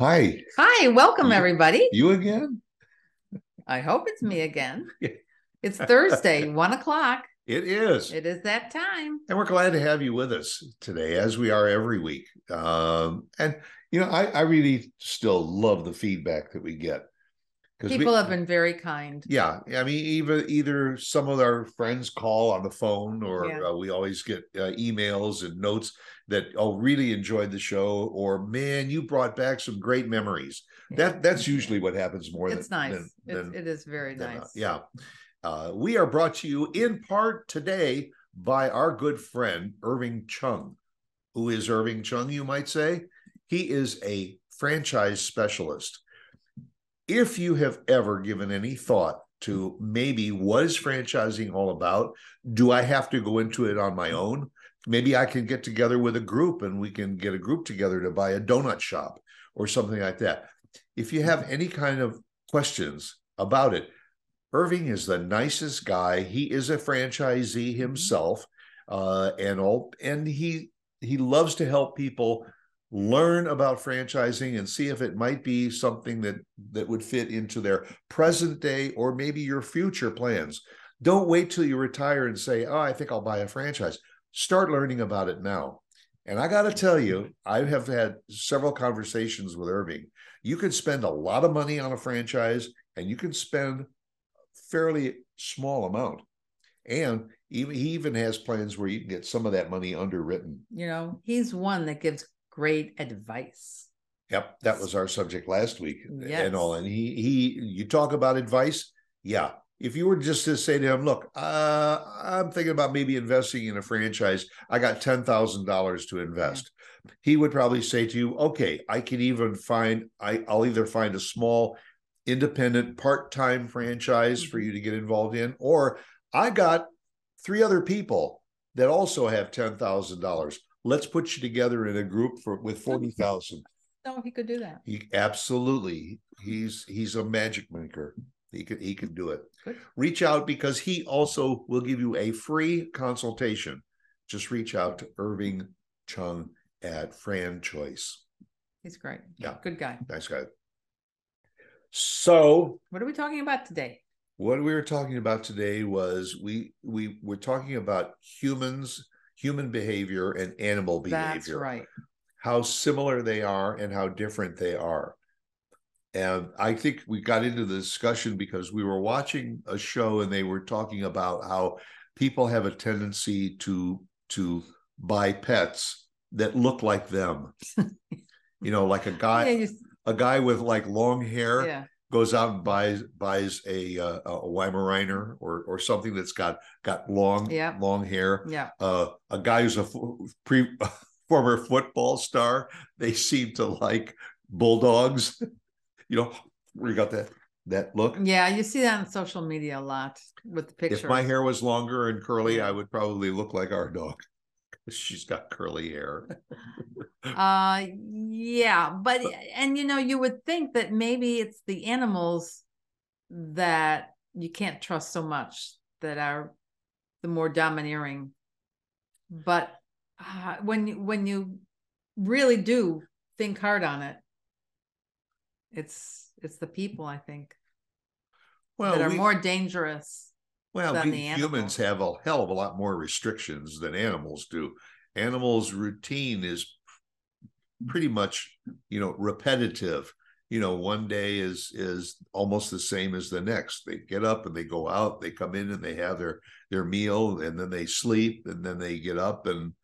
Hi, Hi, welcome everybody. you again? I hope it's me again. It's Thursday, one o'clock. It is. It is that time. And we're glad to have you with us today, as we are every week. Um, and you know, I, I really still love the feedback that we get. 'Cause we- People have been very kind. yeah, I mean, even either some of our friends call on the phone, or Yeah. uh, we always get uh, emails and notes that oh, really enjoyed the show, or man, you brought back some great memories. That that's usually what happens more. It's than, nice. than- It's, it is very than, uh, nice. yeah. Uh, we are brought to you in part today by our good friend Irving Chung. Who is Irving Chung, you might say? He is a franchise specialist. If you have ever given any thought to mm. maybe what is franchising all about, do I have to go into it on my mm. own? Maybe I can get together with a group and we can get a group together to buy a donut shop or something like that. If you have mm. any kind of questions about it, Irving is the nicest guy. He is a franchisee mm-hmm. himself, uh, and all, and he he loves to help people learn about franchising and see if it might be something that that would fit into their present day or maybe your future plans. Don't wait till you retire and say, "Oh, I think I'll buy a franchise." Start learning about it now. And I got to tell you, I have had several conversations with Irving. You can spend a lot of money on a franchise, and you can spend a fairly small amount. And even he even has plans where you can get some of that money underwritten. You know, he's one that gives great advice. Yep, that was our subject last week Yes. and all. And he he you talk about advice, yeah. If you were just to say to him, look, uh, I'm thinking about maybe investing in a franchise. I got ten thousand dollars to invest. He would probably say to you, okay, I can even find I, I'll either find a small independent part-time franchise for Mhm. you to get involved in, or I got three other people that also have ten thousand dollars. Let's put you together in a group for with forty thousand. No, he could do that. He absolutely he's he's a magic maker. He could he could do it. Good. Reach out because he also will give you a free consultation. Just reach out to Irving Chung at FranChoice. He's great. Yeah. Good guy. Nice guy. So What are we talking about today? what we were talking about today was we we were talking about humans, human behavior and animal behavior. That's right. how similar they are and how different they are. And I think we got into the discussion because we were watching a show and they were talking about how people have a tendency to to buy pets that look like them. you know, like a guy yeah, you- a guy with like long hair yeah. Goes out and buys buys a uh, a Weimaraner or or something that's got got long Yeah. long hair Yeah. uh, a guy who's a pre former football star. They seem to like bulldogs. you know, where you got that that look. Yeah. You see that on social media a lot with the picture. If my hair was longer and curly, I would probably look like our dog. She's got curly hair. Uh yeah, but and you know, you would think that maybe it's the animals that you can't trust so much that are the more domineering. But uh, when you when you really do think hard on it, it's it's the people I think Well, that are we, more dangerous. Well, we humans have a hell of a lot more restrictions than animals do. Animals' routine is pretty much, you know, repetitive. You know, one day is is almost the same as the next. They get up and they go out. They come in and they have their their meal, and then they sleep, and then they get up and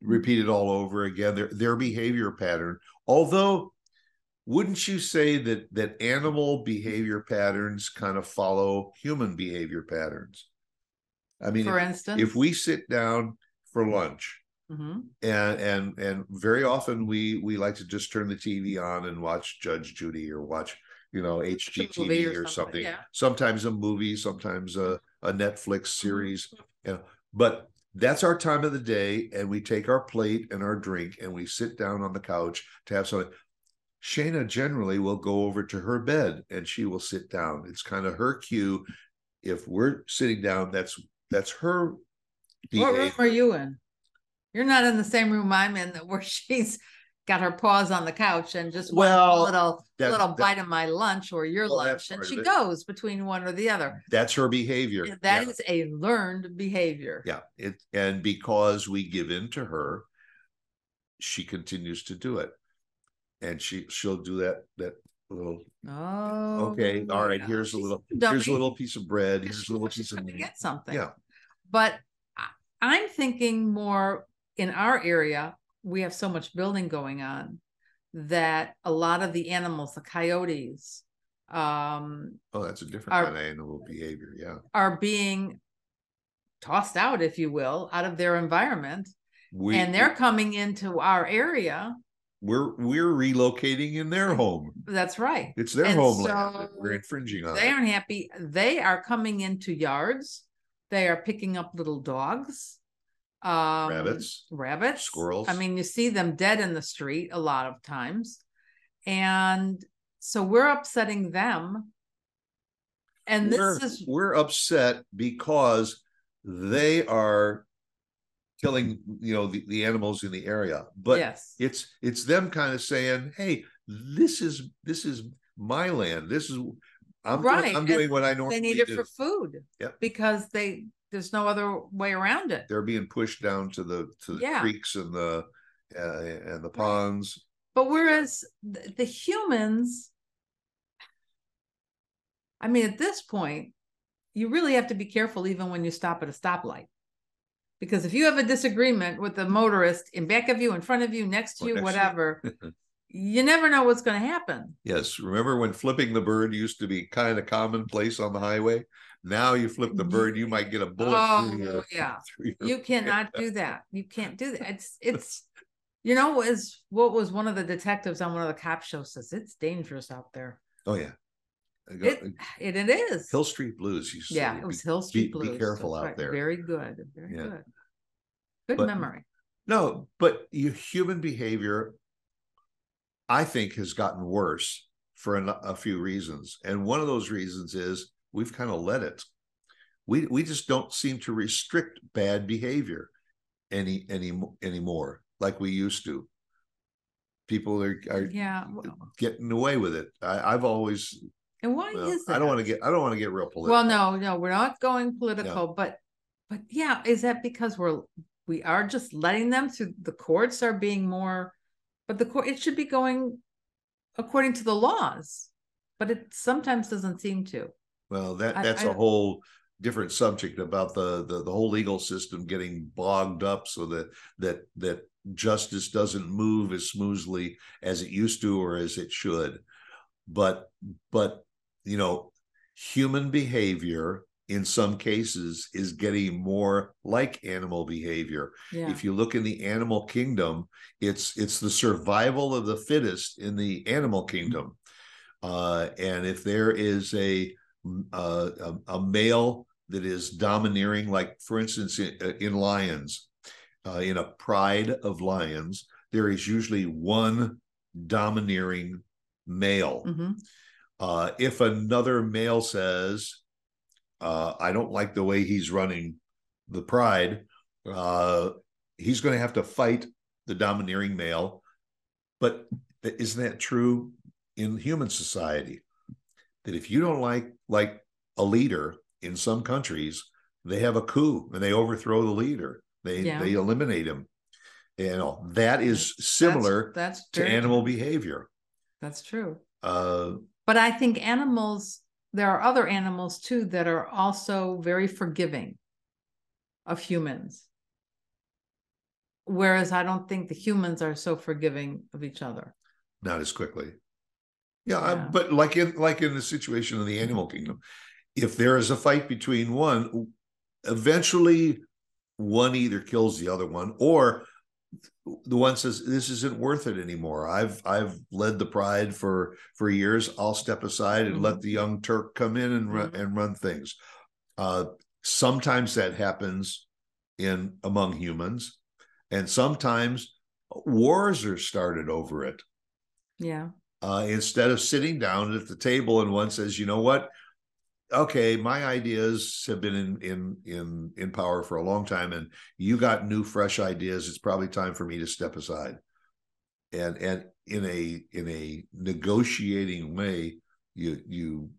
repeat it all over again. Their their behavior pattern, although wouldn't you say that that animal behavior patterns kind of follow human behavior patterns? I mean For instance, if we sit down for lunch Mhm. and and and very often we we like to just turn the tv on and watch judge judy or watch you know hgtv or or something, something. yeah. sometimes a movie sometimes a, a netflix series you know. But that's our time of the day and we take our plate and our drink and we sit down on the couch to have something Shayna generally will go over to her bed and she will sit down. It's kind of her cue. If we're sitting down, that's that's her What room are you in? You're not in the same room I'm in that where she's got her paws on the couch and just Well, a little that- little that- bite of my lunch or your Well, lunch, and she goes between one or the other. That's her behavior. That Yeah. is a learned behavior. Yeah, it and because we give in to her, she continues to do it, and she she'll do that that little. Oh, Okay, all right. Here's a little. Here's a little piece of bread. Here's a little piece of meat. get something. Yeah. But I'm thinking more in our area, we have so much building going on that a lot of the animals, the coyotes, um, Oh, that's a different Our- kind of animal behavior. Yeah, are being tossed out, if you will, out of their environment. we and they're coming into our area. We're we're relocating in their home. That's right. It's their And homeland. so we're infringing on. They aren't happy. They are coming into yards. They are picking up little dogs. Um, Rabbits, rabbits, squirrels. I mean, you see them dead in the street a lot of times. And so we're upsetting them. And this we're, is we're upset because they are killing you know the, the animals in the area but yes. it's it's them kind of saying hey this is this is my land this is i'm Right, doing, i'm and doing what i normally They need it do for food. Yep. Because they there's no other way around it. they're being pushed down to the to the Yeah. creeks and the uh, and the ponds But whereas the, the humans, I mean, at this point, you really have to be careful even when you stop at a stoplight. Because if you have a disagreement with the motorist in back of you, in front of you, next to Or you, next you. whatever, you never know what's going to happen. yes remember when flipping the bird used to be kind of commonplace on the highway now you flip the mm-hmm. bird you might get a bullet oh, through Oh, your, yeah. You cannot do that. You can't do that. It's, it's, you know, is what was one of the detectives on one of the cop shows says it's dangerous out there. oh yeah It, it, it is. Hill Street Blues. You say, Yeah, it was Hill Street be Blues. Be careful that's out right. there. Very good. Very Yeah. good. Good But- memory. No, but you human behavior, I think, has gotten worse for a, a few reasons, and one of those reasons is we've kind of let it. We we just don't seem to restrict bad behavior any any anymore like we used to. People are, are Yeah. getting away with it. I, I've always. And why well, is that? I don't want to get. I don't want to get real political. Well, no, no, we're not going political, but but yeah, is that because we're we are just letting them through the courts are being more but the court it should be going according to the laws. But it sometimes doesn't seem to. Well, that that's I- a whole different subject about the, the the whole legal system getting bogged up so that that that justice doesn't move as smoothly as it used to or as it should. But but you know, human behavior in some cases is getting more like animal behavior. Yeah. if you look in the animal kingdom it's it's the survival of the fittest in the animal kingdom. Uh, and if there is a uh, a, a male that is domineering like for instance in, uh, in lions uh, in a pride of lions there is usually one domineering male. Hmm uh, if another male says, uh, I don't like the way he's running the pride, uh, he's going to have to fight the domineering male. But isn't that true in human society? That if you don't like like a leader in some countries, they have a coup and they overthrow the leader. They Yeah. they eliminate him. You know that is similar that's, that's to animal true. behavior. That's true. Uh, But I think animals, there are other animals too that are also very forgiving of humans. Whereas I don't think the humans are so forgiving of each other. not as quickly. Yeah, I- but like in like in the situation of the animal kingdom, if there is a fight between one, eventually one either kills the other one or the one says this isn't worth it anymore. I've I've led the pride for for years. I'll step aside and let the young Turk come in and run Mhm. and run things. Uh, sometimes that happens in among humans, and sometimes wars are started over it Yeah. uh, instead of sitting down at the table and one says, you know what? Okay, my ideas have been in in in in power for a long time, and you got new, fresh ideas. It's probably time for me to step aside. and and in a in a negotiating way you you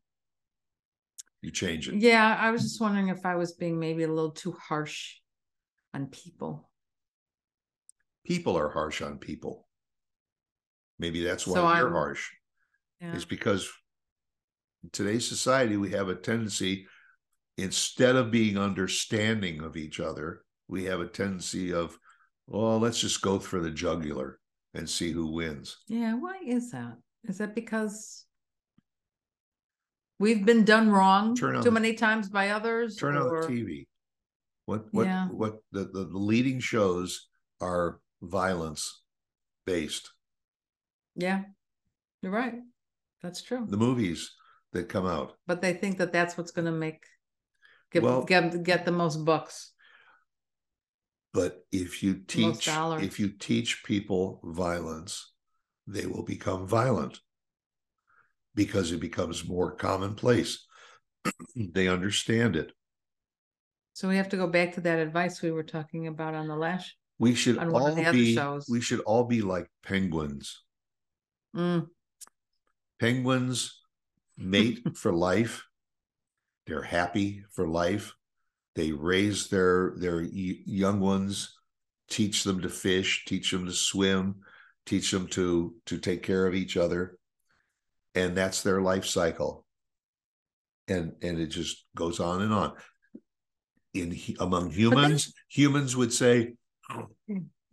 you change it Yeah, I was just wondering if I was being maybe a little too harsh on people. people are harsh on people maybe that's why So you're I'm- harsh Yeah. is because in today's society we have a tendency instead of being understanding of each other we have a tendency of well let's just go for the jugular and see who wins Yeah, why is that? Is that because we've been done wrong too the- many times by others? turn on the tv what what Yeah. what the, the the leading shows are violence based Yeah, you're right. That's true. the movies that come out But they think that that's what's going to make get, Well- get get the most bucks. but if you teach if you teach people violence they will become violent because it becomes more commonplace they understand it So we have to go back to that advice we were talking about on the last. we should On one of all be shows. we should all be like penguins Mm, penguins mate for life. They're happy for life. They raise their their young ones teach them to fish teach them to swim teach them to to take care of each other. And that's their life cycle. And and it just goes on and on. In among humans humans would say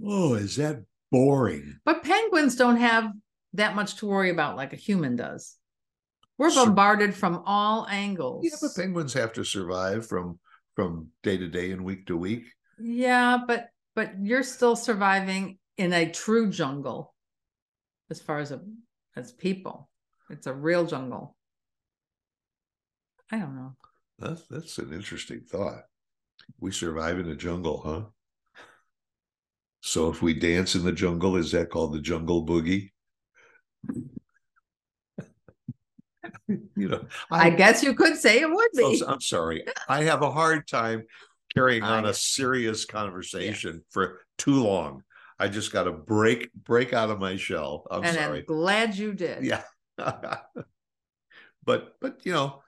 oh is that boring? But penguins don't have that much to worry about like a human does. We're Sur- bombarded from all angles. Yeah, but penguins have to survive from from day to day and week to week. Yeah, but but you're still surviving in a true jungle as far as a as people. It's a real jungle. I don't know. That's that's an interesting thought. We survive in the jungle, huh? So if we dance in the jungle, is that called the jungle boogie? you know, I, guess you could say it would be. so- I'm sorry. I have a hard time carrying on a serious conversation for too long. I just got to break break out of my shell. I'm and sorry. I'm glad you did. yeah but but you know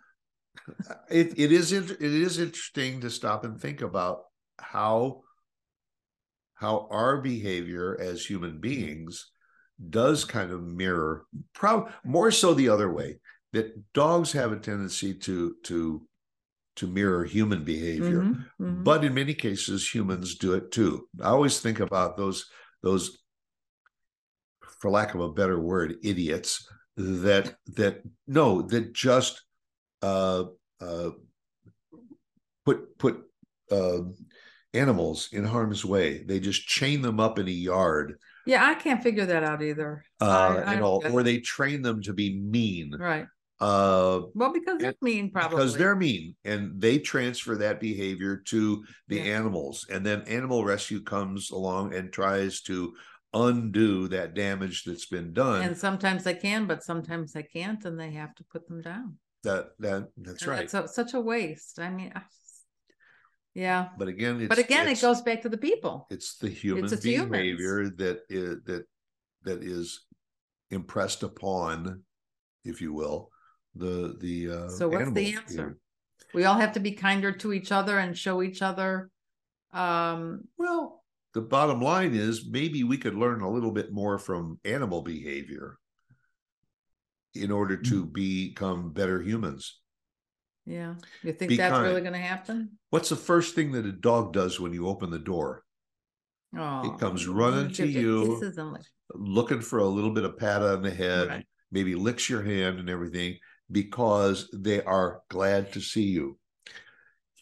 it, it is it is interesting to stop and think about how how our behavior as human beings does kind of mirror prob more so the other way that dogs have a tendency to to to mirror human behavior Mhm, mhm. but in many cases humans do it too i always think about those those for lack of a better word idiots that that no that just uh uh put put uh animals in harm's way they just chain them up in a yard yeah, I can't figure that out either. uh I- I and all or they train them to be mean Right. Uh Well, because it's mean, probably. because they're mean and they transfer that behavior to the Yeah. animals and then animal rescue comes along and tries to undo that damage that's been done and sometimes they can, but sometimes they can't, and they have to put them down. that that that's And right That's a, such a waste. I mean, I yeah. but again it's, but again, it goes back to the people. it's the human it's humans. behavior that is that that is impressed upon if you will the the uh So what's the answer? behavior. We all have to be kinder to each other and show each other. Um, well the bottom line is maybe we could learn a little bit more from animal behavior in order Mm. to become better humans. yeah. You think Be that's kind. really going to happen? What's the first thing that a dog does when you open the door? Oh, it comes running to you. kisses and lick- Looking for a little bit of pat on the head, Right. maybe licks your hand and everything because they are glad to see you.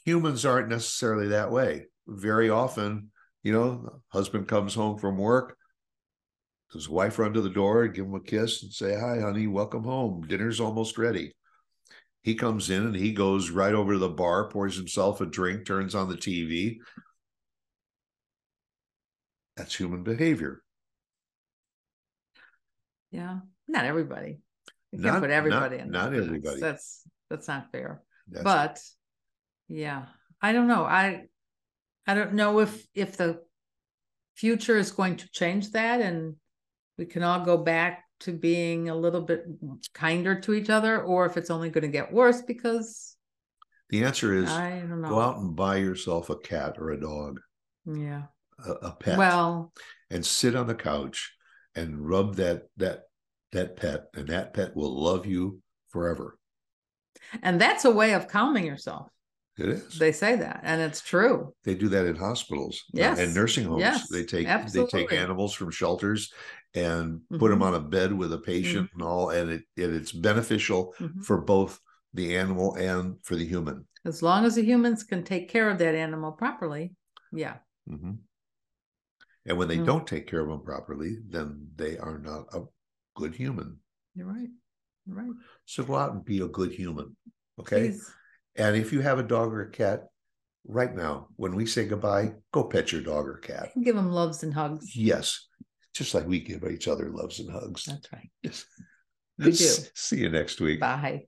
Humans aren't necessarily that way. Very often, you know, husband comes home from work, his wife run to the door, give him a kiss, and say, Hi, honey, welcome home. Dinner's almost ready. He comes in and he goes right over to the bar, pours himself a drink, turns on the TV. That's human behavior. Yeah. Not everybody. You Not- can't put not- everybody in. not that box. everybody. That's that's not fair. That's but yeah i don't know i i don't know if if the future is going to change that and we can all go back to being a little bit kinder to each other, or if it's only going to get worse because The answer is I don't know. go out and buy yourself a cat or a dog, yeah. a, a pet, Well, and sit on the couch and rub that that that pet, and that pet will love you forever. and that's a way of calming yourself. It is. They say that, and it's true. They do that in hospitals uh, Yes. and nursing homes. Yes, they take they take animals from shelters and put them on a bed with a patient and all, and it, and it's beneficial Mhm. for both the animal and for the human. As long as the humans can take care of that animal properly, yeah. Mhm. And when they Mm. don't take care of them properly, then they are not a good human. You're right. You're right. So go out and be a good human. Okay. Please. And if you have a dog or a cat, right now, when we say goodbye, go pet your dog or cat. Give them loves and hugs. Yes. Just like we give each other loves and hugs. That's right. Yes. We do. See you next week. Bye.